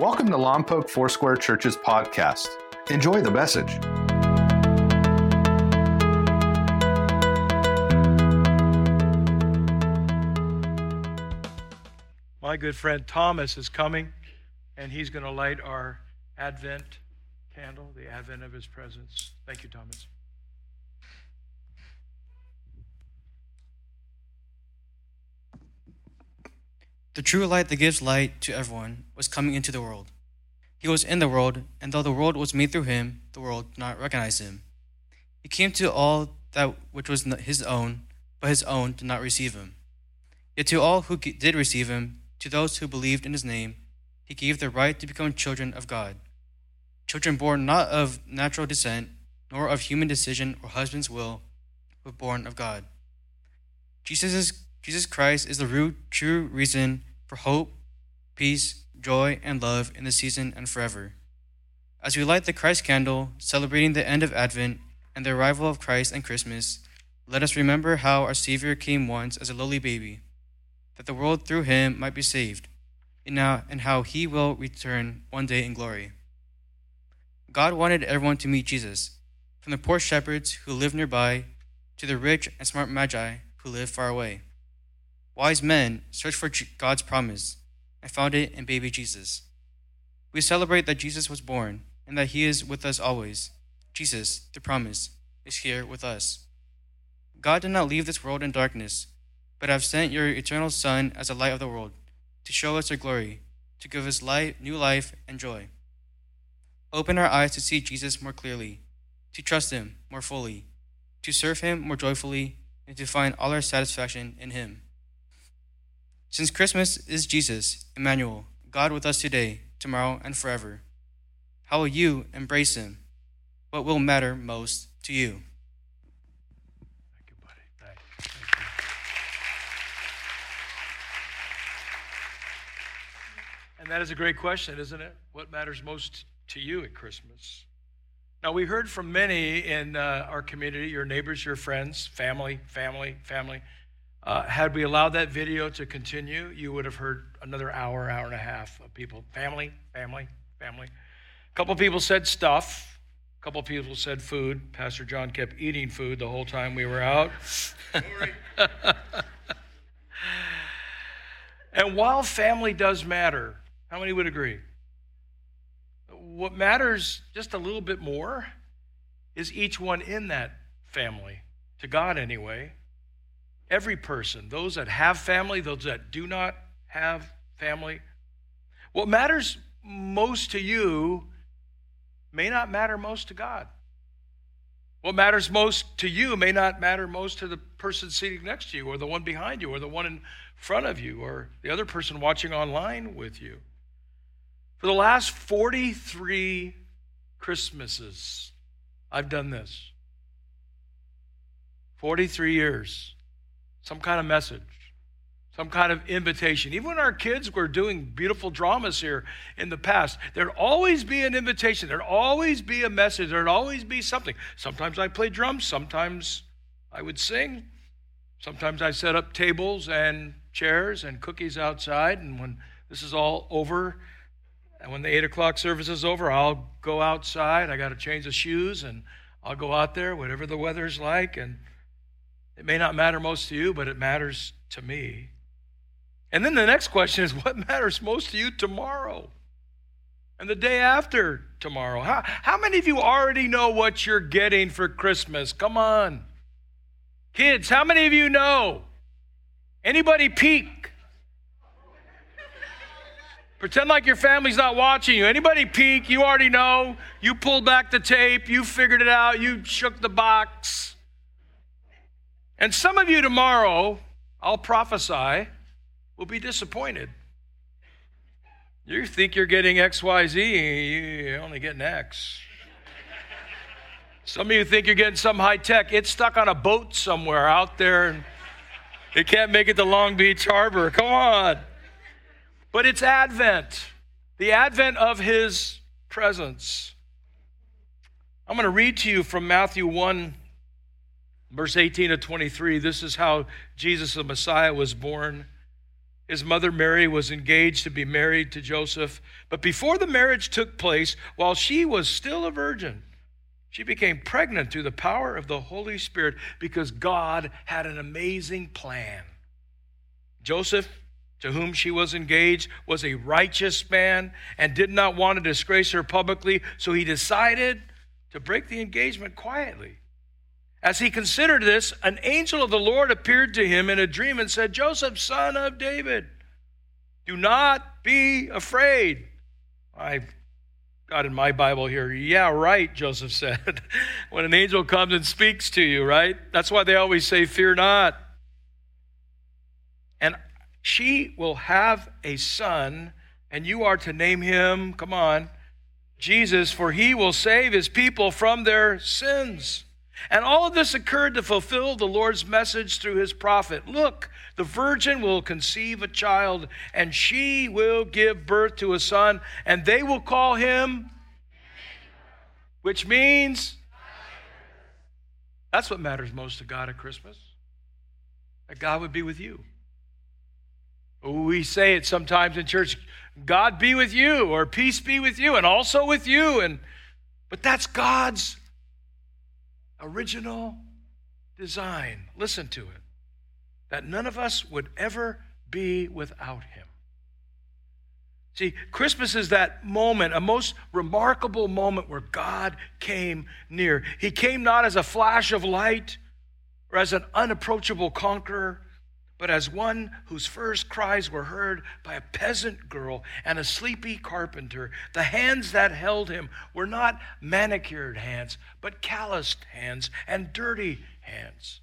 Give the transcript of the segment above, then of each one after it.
Welcome to Lompoc Foursquare Church's podcast. Enjoy the message. My good friend Thomas is coming, and he's going to light our Advent candle, the advent of his presence. Thank you, Thomas. The true light that gives light to everyone was coming into the world. He was in the world, and though the world was made through him, the world did not recognize him. He came to all that which was his own, but his own did not receive him. Yet to all who did receive him, to those who believed in his name, he gave the right to become children of God. Children born not of natural descent, nor of human decision or husband's will, but born of God. Jesus is Jesus Christ is the root, true reason for hope, peace, joy, and love in the season and forever. As we light the Christ candle, celebrating the end of Advent and the arrival of Christ and Christmas, let us remember how our Savior came once as a lowly baby, that the world through him might be saved, and, now, and how he will return one day in glory. God wanted everyone to meet Jesus, from the poor shepherds who lived nearby to the rich and smart magi who lived far away. Wise men searched for God's promise and found it in baby Jesus. We celebrate that Jesus was born and that he is with us always. Jesus, the promise, is here with us. God did not leave this world in darkness, but have sent your eternal Son as a light of the world to show us your glory, to give us light, new life and joy. Open our eyes to see Jesus more clearly, to trust him more fully, to serve him more joyfully, and to find all our satisfaction in him. Since Christmas is Jesus, Emmanuel, God with us today, tomorrow, and forever, how will you embrace him? What will matter most to you? Thank you, buddy. Thank, you. And that is a great question, isn't it? What matters most to you at Christmas? Now, we heard from many in uh, our community, your neighbors, your friends, family, family, family uh, had we allowed that video to continue, you would have heard another hour, hour and a half of people, family, family, family. A couple people said stuff. A couple people said food. Pastor John kept eating food the whole time we were out. and while family does matter, how many would agree? What matters just a little bit more is each one in that family, to God anyway every person, those that have family, those that do not have family. What matters most to you may not matter most to God. What matters most to you may not matter most to the person sitting next to you, or the one behind you, or the one in front of you, or the other person watching online with you. For the last 43 Christmases, I've done this. 43 years some kind of message, some kind of invitation. Even when our kids were doing beautiful dramas here in the past, there'd always be an invitation, there'd always be a message, there'd always be something. Sometimes I played drums, sometimes I would sing, sometimes I set up tables and chairs and cookies outside. And when this is all over, and when the eight o'clock service is over, I'll go outside. I got to change the shoes and I'll go out there, whatever the weather's like, and it may not matter most to you, but it matters to me. And then the next question is what matters most to you tomorrow? And the day after tomorrow? How, how many of you already know what you're getting for Christmas? Come on. Kids, how many of you know? Anybody peek? Pretend like your family's not watching you. Anybody peek? You already know. You pulled back the tape. You figured it out. You shook the box. And some of you tomorrow, I'll prophesy, will be disappointed. You think you're getting XYZ, you're only getting X. Some of you think you're getting some high tech. It's stuck on a boat somewhere out there and it can't make it to Long Beach Harbor. Come on. But it's Advent, the advent of his presence. I'm going to read to you from Matthew 1 Verse 18 to 23, this is how Jesus the Messiah was born. His mother Mary was engaged to be married to Joseph, but before the marriage took place, while she was still a virgin, she became pregnant through the power of the Holy Spirit because God had an amazing plan. Joseph, to whom she was engaged, was a righteous man and did not want to disgrace her publicly, so he decided to break the engagement quietly. As he considered this, an angel of the Lord appeared to him in a dream and said, Joseph, son of David, do not be afraid. I got in my Bible here, yeah, right, Joseph said. when an angel comes and speaks to you, right? That's why they always say, fear not. And she will have a son, and you are to name him, come on, Jesus, for he will save his people from their sins. And all of this occurred to fulfill the Lord's message through his prophet. Look, the virgin will conceive a child, and she will give birth to a son, and they will call him, which means that's what matters most to God at Christmas. That God would be with you. We say it sometimes in church God be with you, or peace be with you, and also with you. And, but that's God's original design. Listen to it that none of us would ever be without him. See, Christmas is that moment, a most remarkable moment where God came near. He came not as a flash of light or as an unapproachable conqueror, but as one whose first cries were heard by a peasant girl and a sleepy carpenter. The hands that held him were not manicured hands, but calloused hands and dirty hands.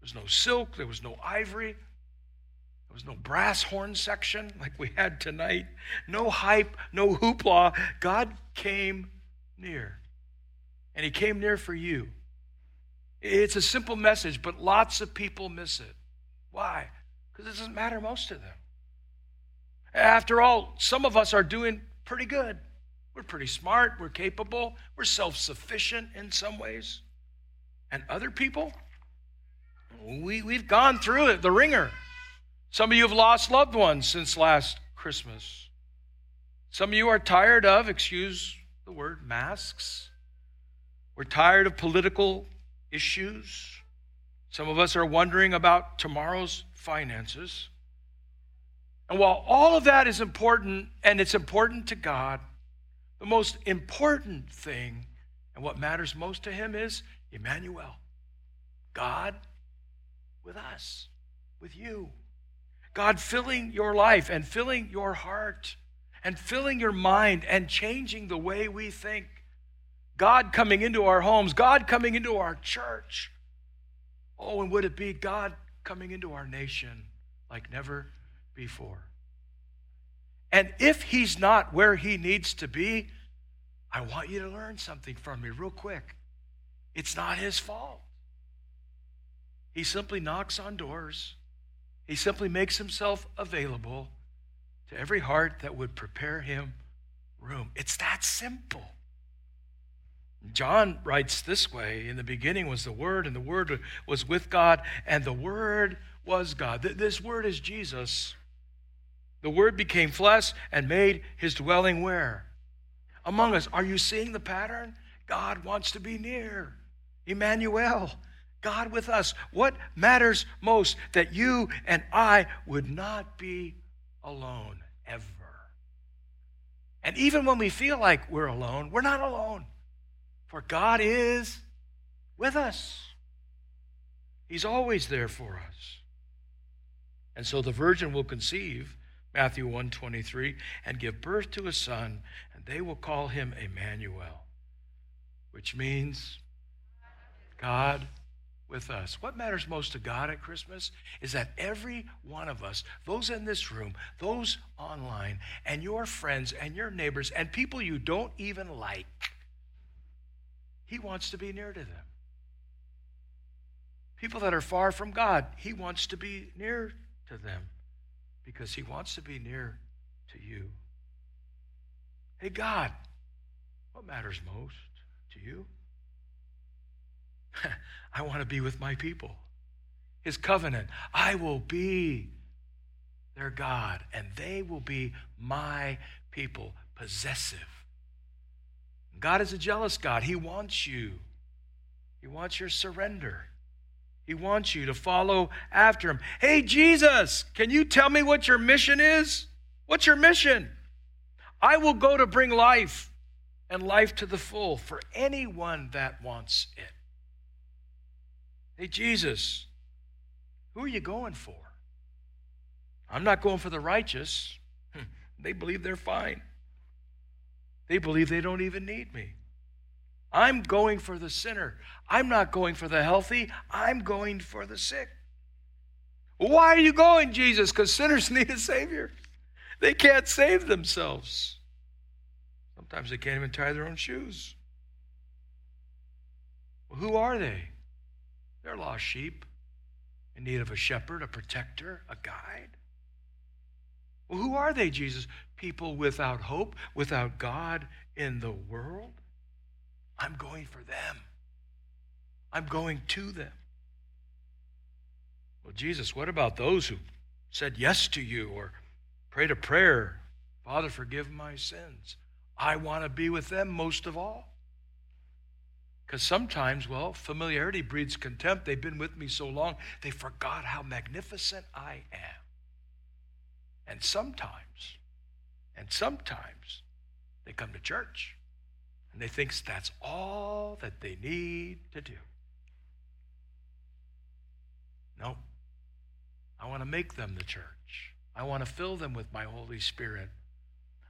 There was no silk, there was no ivory, there was no brass horn section like we had tonight, no hype, no hoopla. God came near, and He came near for you. It's a simple message, but lots of people miss it. Why? Because it doesn't matter most of them. After all, some of us are doing pretty good. We're pretty smart, we're capable, we're self sufficient in some ways. And other people, we, we've gone through it, the ringer. Some of you have lost loved ones since last Christmas. Some of you are tired of, excuse the word, masks. We're tired of political issues. Some of us are wondering about tomorrow's finances. And while all of that is important and it's important to God, the most important thing and what matters most to Him is Emmanuel, God with us, with you. God filling your life and filling your heart and filling your mind and changing the way we think. God coming into our homes, God coming into our church. Oh, and would it be God coming into our nation like never before? And if he's not where he needs to be, I want you to learn something from me real quick. It's not his fault. He simply knocks on doors, he simply makes himself available to every heart that would prepare him room. It's that simple. John writes this way In the beginning was the Word, and the Word was with God, and the Word was God. This Word is Jesus. The Word became flesh and made his dwelling where? Among us. Are you seeing the pattern? God wants to be near. Emmanuel, God with us. What matters most? That you and I would not be alone ever. And even when we feel like we're alone, we're not alone. For God is with us. He's always there for us. And so the virgin will conceive, Matthew 1:23, and give birth to a son, and they will call him Emmanuel, which means God with us. What matters most to God at Christmas is that every one of us, those in this room, those online, and your friends and your neighbors and people you don't even like, he wants to be near to them. People that are far from God, He wants to be near to them because He wants to be near to you. Hey, God, what matters most to you? I want to be with my people. His covenant, I will be their God, and they will be my people, possessive. God is a jealous God. He wants you, He wants your surrender. He wants you to follow after Him. Hey, Jesus, can you tell me what your mission is? What's your mission? I will go to bring life and life to the full for anyone that wants it. Hey, Jesus, who are you going for? I'm not going for the righteous. They believe they're fine. They believe they don't even need me. I'm going for the sinner. I'm not going for the healthy. I'm going for the sick. Why are you going, Jesus? Because sinners need a Savior. They can't save themselves. Sometimes they can't even tie their own shoes. Well, who are they? They're lost sheep in need of a shepherd, a protector, a guide. Well, who are they, Jesus? People without hope, without God in the world? I'm going for them. I'm going to them. Well, Jesus, what about those who said yes to you or prayed a prayer? Father, forgive my sins. I want to be with them most of all. Because sometimes, well, familiarity breeds contempt. They've been with me so long, they forgot how magnificent I am. And sometimes, and sometimes, they come to church and they think that's all that they need to do. No. I want to make them the church. I want to fill them with my Holy Spirit.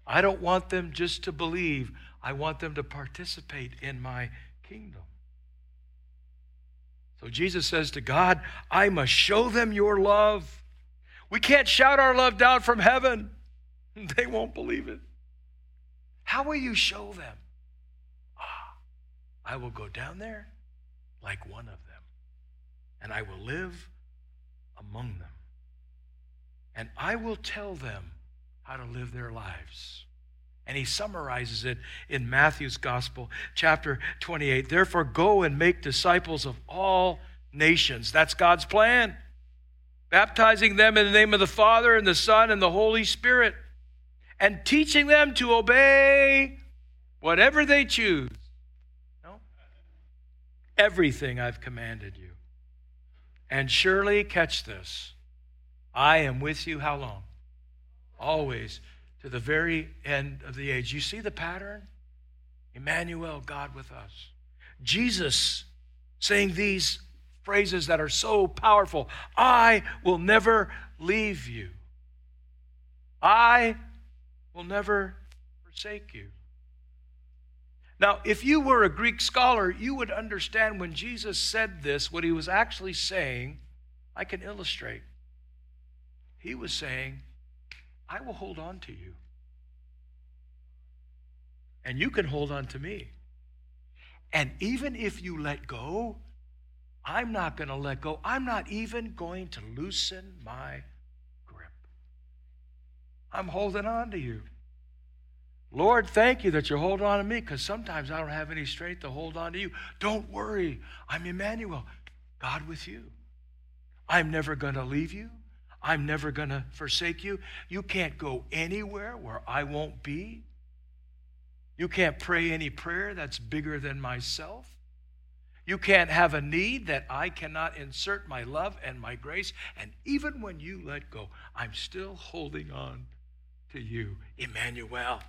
I don't want them just to believe, I want them to participate in my kingdom. So Jesus says to God, I must show them your love. We can't shout our love down from heaven. They won't believe it. How will you show them? Ah, I will go down there like one of them, and I will live among them. And I will tell them how to live their lives. And he summarizes it in Matthew's Gospel, chapter 28. Therefore, go and make disciples of all nations. That's God's plan baptizing them in the name of the Father and the Son and the Holy Spirit, and teaching them to obey whatever they choose. No? Everything I've commanded you. And surely, catch this, I am with you how long? Always to the very end of the age. You see the pattern? Emmanuel, God with us. Jesus saying these phrases that are so powerful. I will never leave you. I will never forsake you. Now, if you were a Greek scholar, you would understand when Jesus said this, what he was actually saying. I can illustrate. He was saying, I will hold on to you. And you can hold on to me. And even if you let go, I'm not going to let go. I'm not even going to loosen my. I'm holding on to you. Lord, thank you that you're holding on to me because sometimes I don't have any strength to hold on to you. Don't worry. I'm Emmanuel, God with you. I'm never going to leave you. I'm never going to forsake you. You can't go anywhere where I won't be. You can't pray any prayer that's bigger than myself. You can't have a need that I cannot insert my love and my grace. And even when you let go, I'm still holding on to you, Emmanuel.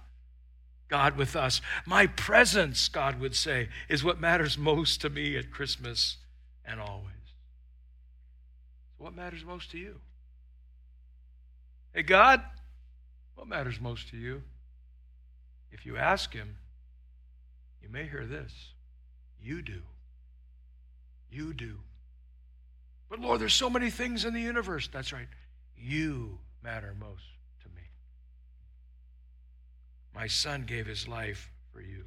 God with us. My presence, God would say, is what matters most to me at Christmas and always. What matters most to you? Hey, God, what matters most to you? If you ask Him, you may hear this you do. You do. But Lord, there's so many things in the universe. That's right. You matter most. My son gave his life for you.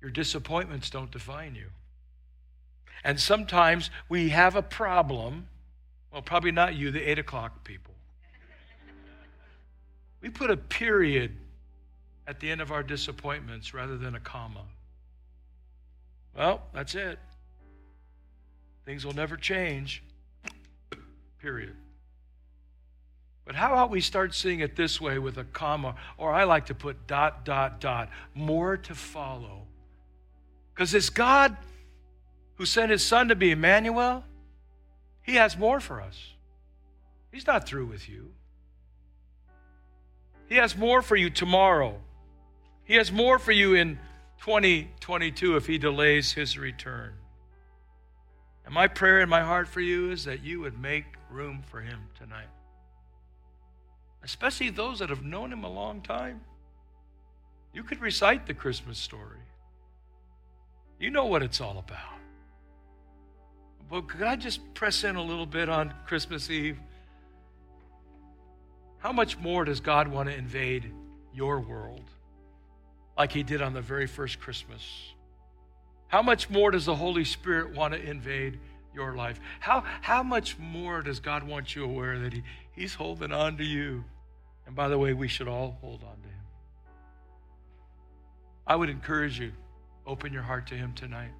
Your disappointments don't define you. And sometimes we have a problem. Well, probably not you, the eight o'clock people. We put a period at the end of our disappointments rather than a comma. Well, that's it. Things will never change. Period. But how about we start seeing it this way with a comma, or I like to put dot, dot, dot, more to follow. Because this God who sent his son to be Emmanuel, he has more for us. He's not through with you. He has more for you tomorrow. He has more for you in 2022 if he delays his return. And my prayer in my heart for you is that you would make room for him tonight especially those that have known him a long time. You could recite the Christmas story. You know what it's all about. But could I just press in a little bit on Christmas Eve? How much more does God want to invade your world like he did on the very first Christmas? How much more does the Holy Spirit want to invade your life? How, how much more does God want you aware that he, he's holding on to you? And by the way, we should all hold on to him. I would encourage you, open your heart to him tonight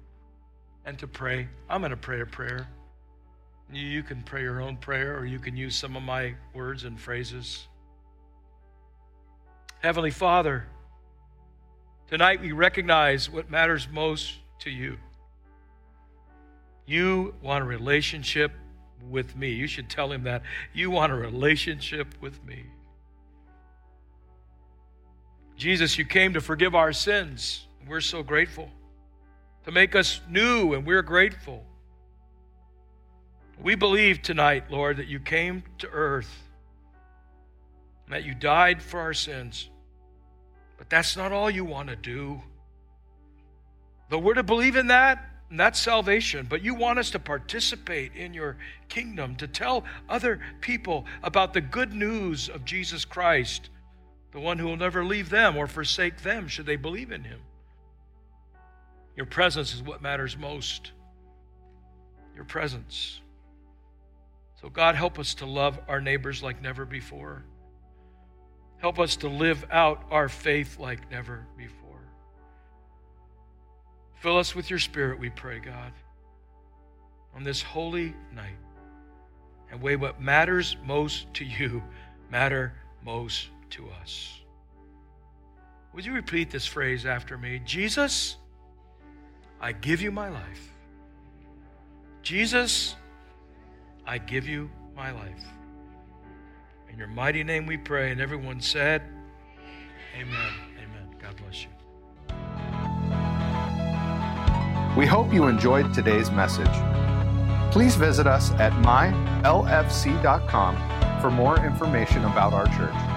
and to pray. I'm going to pray a prayer. You can pray your own prayer, or you can use some of my words and phrases. Heavenly Father, tonight we recognize what matters most to you. You want a relationship with me. You should tell him that. You want a relationship with me. Jesus, you came to forgive our sins. We're so grateful. To make us new, and we're grateful. We believe tonight, Lord, that you came to earth and that you died for our sins. But that's not all you want to do. Though we're to believe in that, and that's salvation, but you want us to participate in your kingdom, to tell other people about the good news of Jesus Christ the one who will never leave them or forsake them should they believe in him. Your presence is what matters most. Your presence. So, God, help us to love our neighbors like never before. Help us to live out our faith like never before. Fill us with your spirit, we pray, God, on this holy night. And way what matters most to you matter most to us. Would you repeat this phrase after me? Jesus, I give you my life. Jesus, I give you my life. In your mighty name we pray. And everyone said, Amen. Amen. God bless you. We hope you enjoyed today's message. Please visit us at mylfc.com for more information about our church.